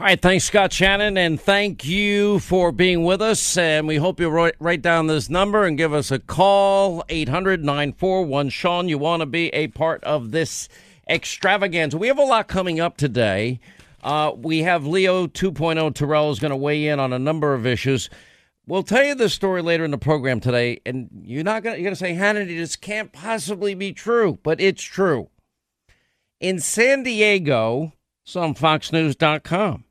All right, thanks, Scott Shannon, and thank you for being with us. And we hope you write, write down this number and give us a call 800 941 Sean. You want to be a part of this extravaganza. We have a lot coming up today. Uh, we have Leo 2.0 Terrell is going to weigh in on a number of issues. We'll tell you the story later in the program today, and you're not going you're going to say, Hannity, this can't possibly be true, but it's true. In San Diego, on FoxNews.com.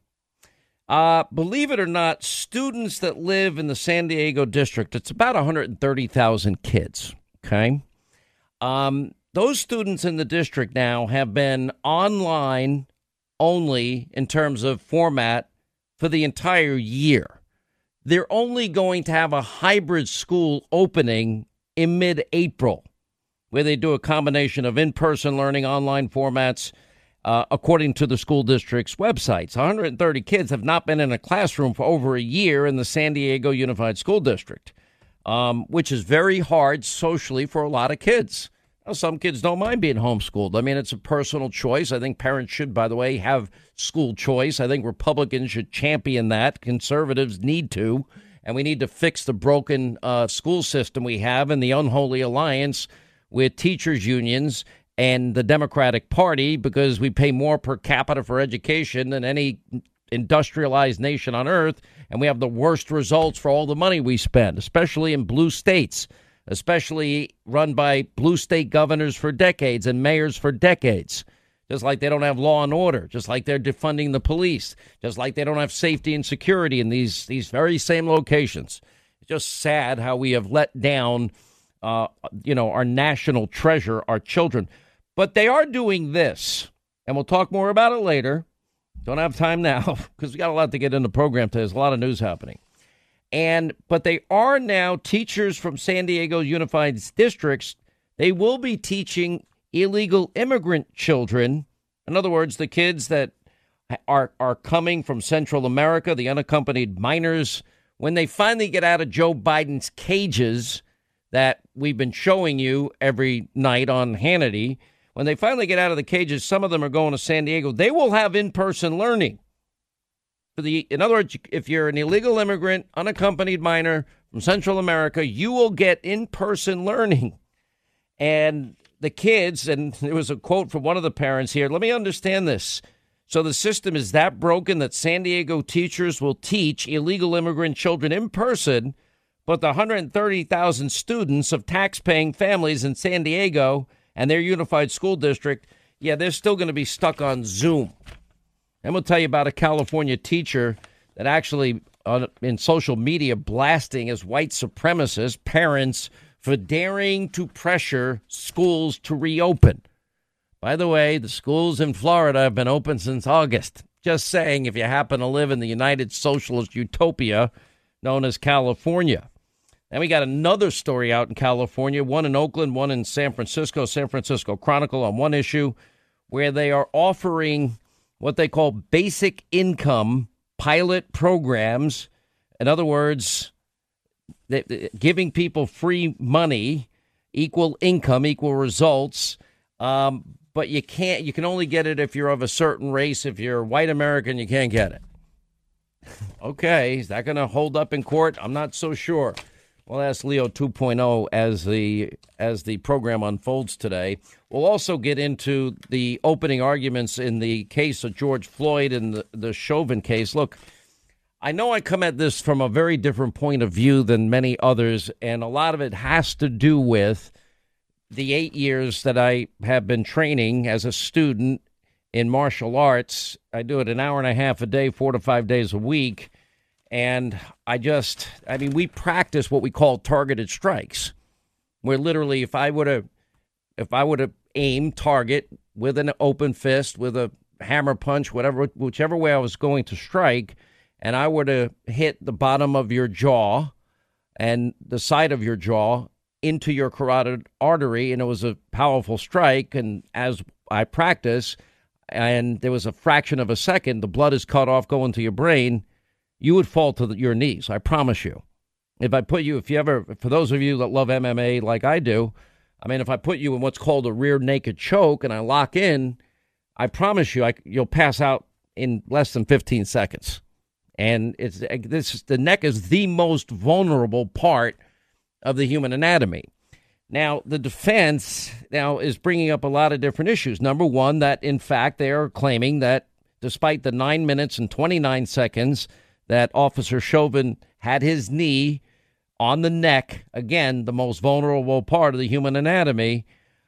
Uh, believe it or not, students that live in the San Diego district, it's about 130,000 kids. Okay. Um, those students in the district now have been online only in terms of format for the entire year. They're only going to have a hybrid school opening in mid April, where they do a combination of in person learning, online formats uh, according to the school district's websites. 130 kids have not been in a classroom for over a year in the San Diego Unified School District, um, which is very hard socially for a lot of kids. Now, some kids don't mind being homeschooled. I mean, it's a personal choice. I think parents should, by the way, have school choice. I think Republicans should champion that. Conservatives need to. And we need to fix the broken uh, school system we have and the unholy alliance with teachers' unions and the Democratic Party because we pay more per capita for education than any industrialized nation on earth, and we have the worst results for all the money we spend, especially in blue states, especially run by blue state governors for decades and mayors for decades. Just like they don't have law and order, just like they're defunding the police, just like they don't have safety and security in these these very same locations. It's just sad how we have let down, uh, you know, our national treasure, our children. But they are doing this, and we'll talk more about it later. Don't have time now because we got a lot to get in the program today. There's a lot of news happening. And but they are now teachers from San Diego Unified Districts. They will be teaching illegal immigrant children. In other words, the kids that are are coming from Central America, the unaccompanied minors, when they finally get out of Joe Biden's cages that we've been showing you every night on Hannity, when they finally get out of the cages, some of them are going to San Diego. They will have in-person learning. For the, in other words, if you're an illegal immigrant, unaccompanied minor from Central America, you will get in-person learning. And the kids, and there was a quote from one of the parents here. Let me understand this. So the system is that broken that San Diego teachers will teach illegal immigrant children in person, but the 130,000 students of tax-paying families in San Diego and their unified school district, yeah, they're still going to be stuck on Zoom. And we'll tell you about a California teacher that actually on, in social media blasting as white supremacist parents for daring to pressure schools to reopen. By the way, the schools in Florida have been open since August. Just saying, if you happen to live in the United Socialist Utopia known as California. And we got another story out in California, one in Oakland, one in San Francisco, San Francisco Chronicle on one issue, where they are offering what they call basic income pilot programs. In other words, giving people free money, equal income, equal results. Um, but you can't, you can only get it if you're of a certain race. If you're white American, you can't get it. okay, is that going to hold up in court? I'm not so sure. We'll ask Leo 2.0 as the as the program unfolds today. We'll also get into the opening arguments in the case of George Floyd and the, the Chauvin case. Look, I know I come at this from a very different point of view than many others, and a lot of it has to do with the eight years that I have been training as a student in martial arts. I do it an hour and a half a day, four to five days a week and I just, I mean, we practice what we call targeted strikes, where literally, if I would have, if I would have aimed target with an open fist, with a hammer punch, whatever, whichever way I was going to strike, and I were to hit the bottom of your jaw and the side of your jaw into your carotid artery, and it was a powerful strike. And as I practice, and there was a fraction of a second, the blood is cut off going to your brain you would fall to the, your knees. I promise you. If I put you, if you ever, for those of you that love MMA like I do, I mean, if I put you in what's called a rear naked choke and I lock in, I promise you, I, you'll pass out in less than 15 seconds. And it's this the neck is the most vulnerable part of the human anatomy. Now, the defense now is bringing up a lot of different issues. Number one, that in fact they are claiming that despite the nine minutes and 29 seconds that Officer Chauvin had his knee on the neck, again, the most vulnerable part of the human anatomy,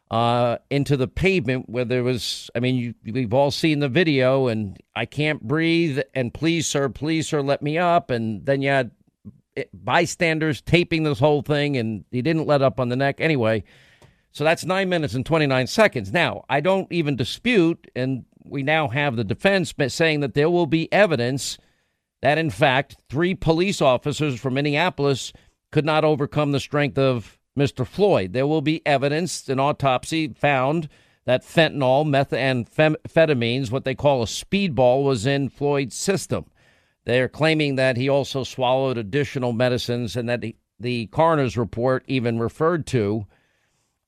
uh, into the pavement where there was, I mean, you, we've all seen the video, and I can't breathe, and please, sir, please, sir, let me up. And then you had eh, bystanders taping this whole thing, and he didn't let up on the neck. Anyway, so that's nine minutes and 29 seconds. Now, I don't even dispute, and we now have the defense saying that there will be evidence that, in fact, three police officers from Minneapolis could not overcome the strength of Mr. Floyd. There will be evidence, an autopsy found that fentanyl, methamphetamines, what they call a speedball, was in Floyd's system. They're claiming that he also swallowed additional medicines and that he, the coroner's report even referred to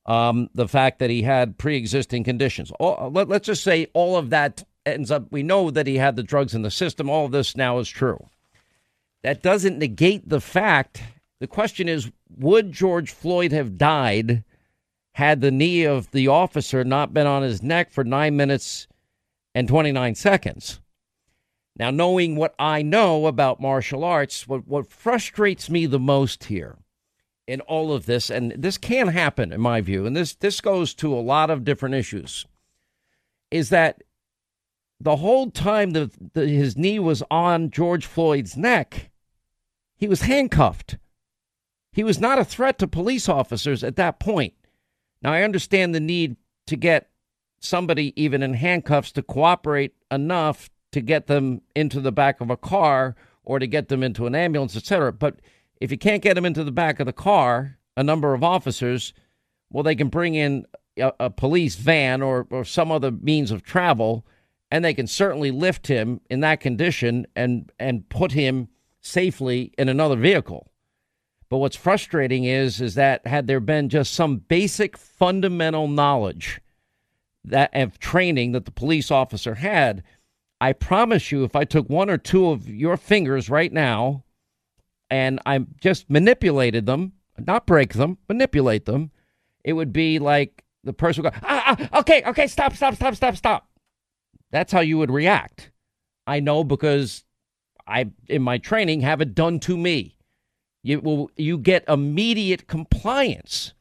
um, the fact that he had pre existing conditions. All, let, let's just say all of that ends up, we know that he had the drugs in the system. All this now is true. That doesn't negate the fact. The question is would George Floyd have died had the knee of the officer not been on his neck for nine minutes and 29 seconds? Now, knowing what I know about martial arts, what, what frustrates me the most here in all of this, and this can happen in my view, and this, this goes to a lot of different issues, is that the whole time that his knee was on George Floyd's neck, he was handcuffed. He was not a threat to police officers at that point. Now, I understand the need to get somebody, even in handcuffs, to cooperate enough to get them into the back of a car or to get them into an ambulance, etc. But if you can't get them into the back of the car, a number of officers, well, they can bring in a, a police van or, or some other means of travel, and they can certainly lift him in that condition and and put him safely in another vehicle. But what's frustrating is is that had there been just some basic fundamental knowledge that of training that the police officer had, I promise you if I took one or two of your fingers right now and I just manipulated them, not break them, manipulate them, it would be like the person would go, ah, ah, okay, okay, stop, stop, stop, stop, stop. That's how you would react. I know because I, in my training, have it done to me. You will you get immediate compliance.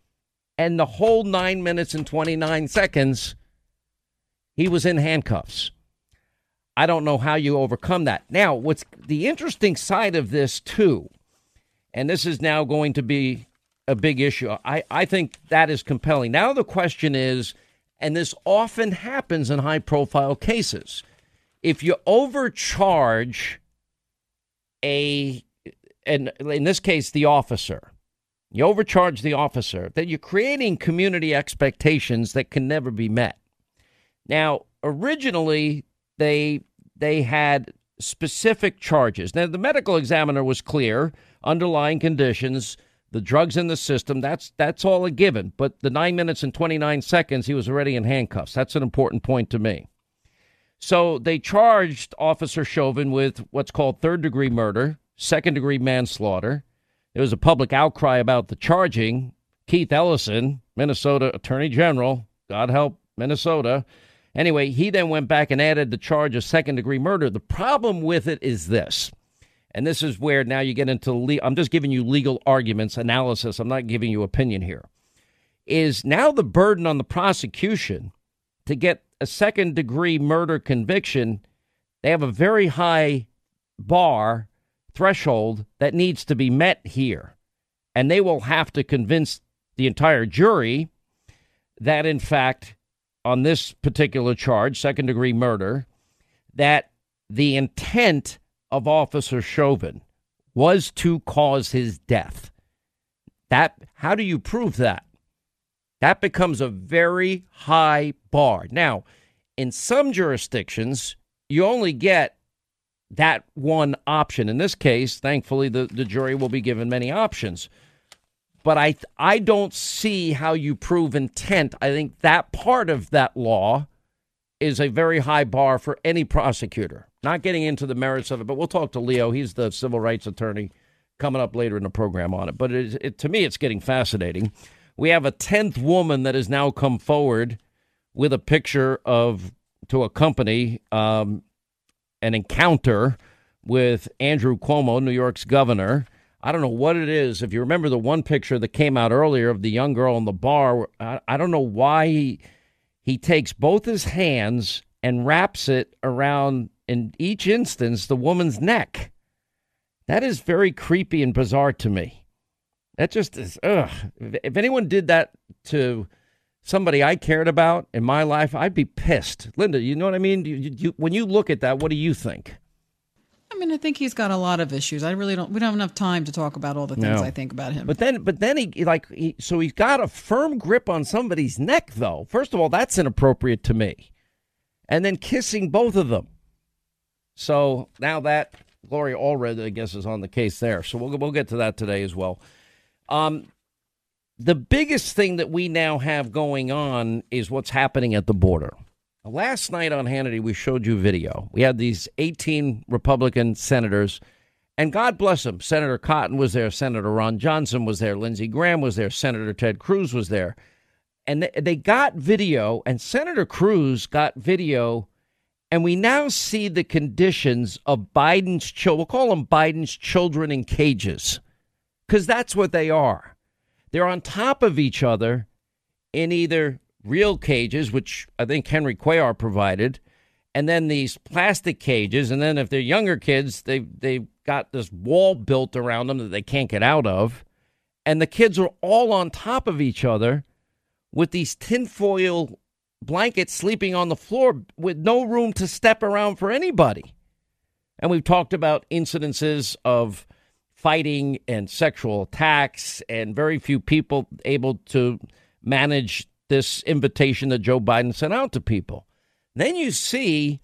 And the whole nine minutes and 29 seconds, he was in handcuffs. I don't know how you overcome that. Now, what's the interesting side of this, too, and this is now going to be a big issue. I, I think that is compelling. Now, the question is, and this often happens in high profile cases, if you overcharge a and in this case, the officer. You overcharge the officer, that you're creating community expectations that can never be met. Now, originally, they they had specific charges. Now, the medical examiner was clear: underlying conditions, the drugs in the system. That's that's all a given. But the nine minutes and twenty nine seconds, he was already in handcuffs. That's an important point to me. So they charged Officer Chauvin with what's called third degree murder, second degree manslaughter. There was a public outcry about the charging. Keith Ellison, Minnesota Attorney General, God help Minnesota. Anyway, he then went back and added the charge of second degree murder. The problem with it is this, and this is where now you get into le- I'm just giving you legal arguments, analysis. I'm not giving you opinion here. Is now the burden on the prosecution to get a second degree murder conviction? They have a very high bar threshold that needs to be met here. And they will have to convince the entire jury that, in fact, on this particular charge, second degree murder, that the intent of Officer Chauvin was to cause his death. That how do you prove that? That becomes a very high bar. Now, in some jurisdictions, you only get that one option. In this case, thankfully, the, the jury will be given many options. But I, I don't see how you prove intent. I think that part of that law is a very high bar for any prosecutor. Not getting into the merits of it, but we'll talk to Leo. He's the civil rights attorney coming up later in the program on it. But it, it, to me, it's getting fascinating. We have a 10th woman that has now come forward with a picture of, to accompany um, an encounter with Andrew Cuomo, New York's governor. I don't know what it is. If you remember the one picture that came out earlier of the young girl in the bar, I, I don't know why he, he takes both his hands and wraps it around, in each instance, the woman's neck. That is very creepy and bizarre to me. That just is, ugh. If anyone did that to somebody I cared about in my life, I'd be pissed. Linda, you know what I mean? You, you, when you look at that, what do you think? I mean, I think he's got a lot of issues. I really don't. We don't have enough time to talk about all the things no. I think about him. But then, but then he like he, so he's got a firm grip on somebody's neck, though. First of all, that's inappropriate to me, and then kissing both of them. So now that Gloria Allred, I guess, is on the case there. So we'll we'll get to that today as well. Um, the biggest thing that we now have going on is what's happening at the border. Last night on Hannity, we showed you video. We had these 18 Republican senators, and God bless them. Senator Cotton was there, Senator Ron Johnson was there, Lindsey Graham was there, Senator Ted Cruz was there. And they got video, and Senator Cruz got video, and we now see the conditions of Biden's children. We'll call them Biden's children in cages, because that's what they are. They're on top of each other in either real cages, which I think Henry Cuellar provided, and then these plastic cages. And then if they're younger kids, they they've got this wall built around them that they can't get out of. And the kids are all on top of each other with these tinfoil blankets sleeping on the floor with no room to step around for anybody. And we've talked about incidences of fighting and sexual attacks, and very few people able to manage this invitation that Joe Biden sent out to people. Then you see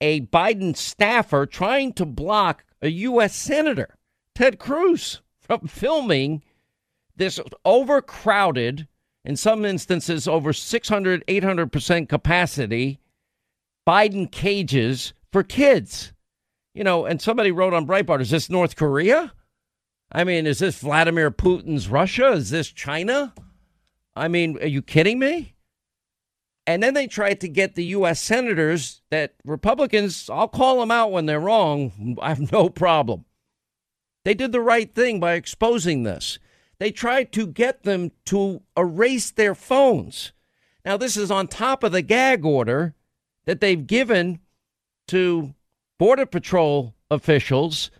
a Biden staffer trying to block a U.S. Senator, Ted Cruz, from filming this overcrowded, in some instances over 600, 800% capacity, Biden cages for kids. You know, and somebody wrote on Breitbart, is this North Korea? I mean, is this Vladimir Putin's Russia? Is this China? I mean, are you kidding me? And then they tried to get the U.S. senators that Republicans, I'll call them out when they're wrong. I have no problem. They did the right thing by exposing this. They tried to get them to erase their phones. Now, this is on top of the gag order that they've given to Border Patrol officials.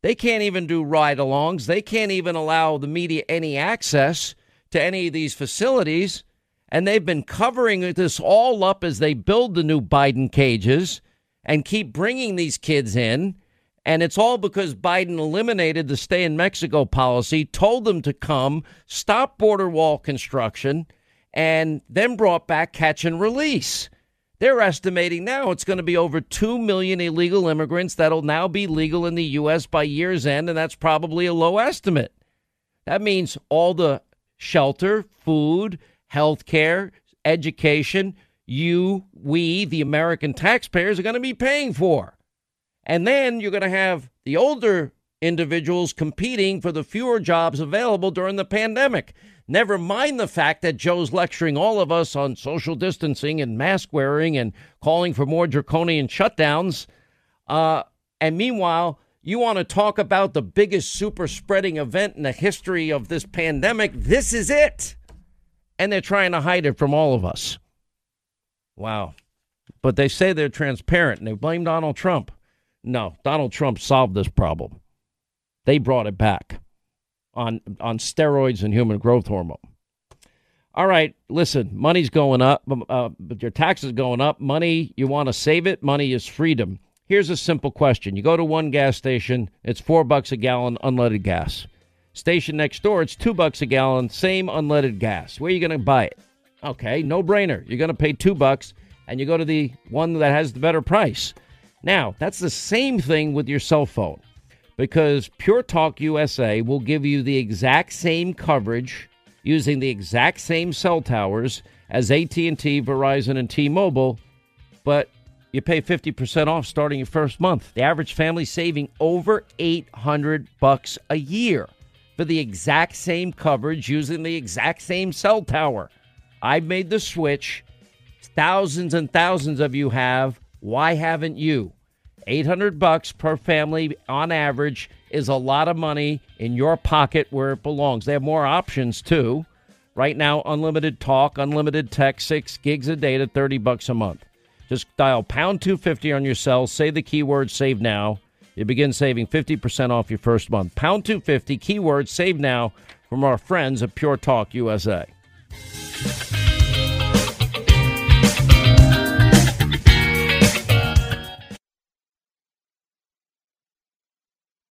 They can't even do ride alongs, they can't even allow the media any access to any of these facilities. And they've been covering this all up as they build the new Biden cages and keep bringing these kids in. And it's all because Biden eliminated the stay in Mexico policy, told them to come, stop border wall construction, and then brought back catch and release. They're estimating now it's going to be over 2 million illegal immigrants that'll now be legal in the U.S. by year's end, and that's probably a low estimate. That means all the shelter, food, health care, education, you, we, the American taxpayers are going to be paying for. And then you're going to have the older individuals competing for the fewer jobs available during the pandemic. Never mind the fact that Joe's lecturing all of us on social distancing and mask wearing and calling for more draconian shutdowns. Uh, and meanwhile, you want to talk about the biggest super spreading event in the history of this pandemic? This is it. And they're trying to hide it from all of us. Wow. But they say they're transparent and they blame Donald Trump. No, Donald Trump solved this problem. They brought it back on on steroids and human growth hormone. All right, listen, money's going up, uh, but your taxes going up. Money, you want to save it. Money is freedom. Here's a simple question. You go to one gas station, it's four bucks a gallon unleaded gas. Station next door, it's two bucks a gallon, same unleaded gas. Where are you going to buy it? Okay, no brainer. You're going to pay two bucks and you go to the one that has the better price. Now, that's the same thing with your cell phone because Pure Talk USA will give you the exact same coverage using the exact same cell towers as AT&T, Verizon and T-Mobile, but you pay 50% off starting your first month. The average family saving over 800 bucks a year for the exact same coverage using the exact same cell tower. I've made the switch. Thousands and thousands of you have. Why haven't you? 800 bucks per family on average is a lot of money in your pocket where it belongs. They have more options too. Right now, unlimited talk, unlimited text, 6 gigs of data, 30 bucks a month. Just dial pound 250 on your cell, say the keyword save now. You begin saving 50% off your first month. Pound 250, keyword save now from our friends at Pure Talk USA.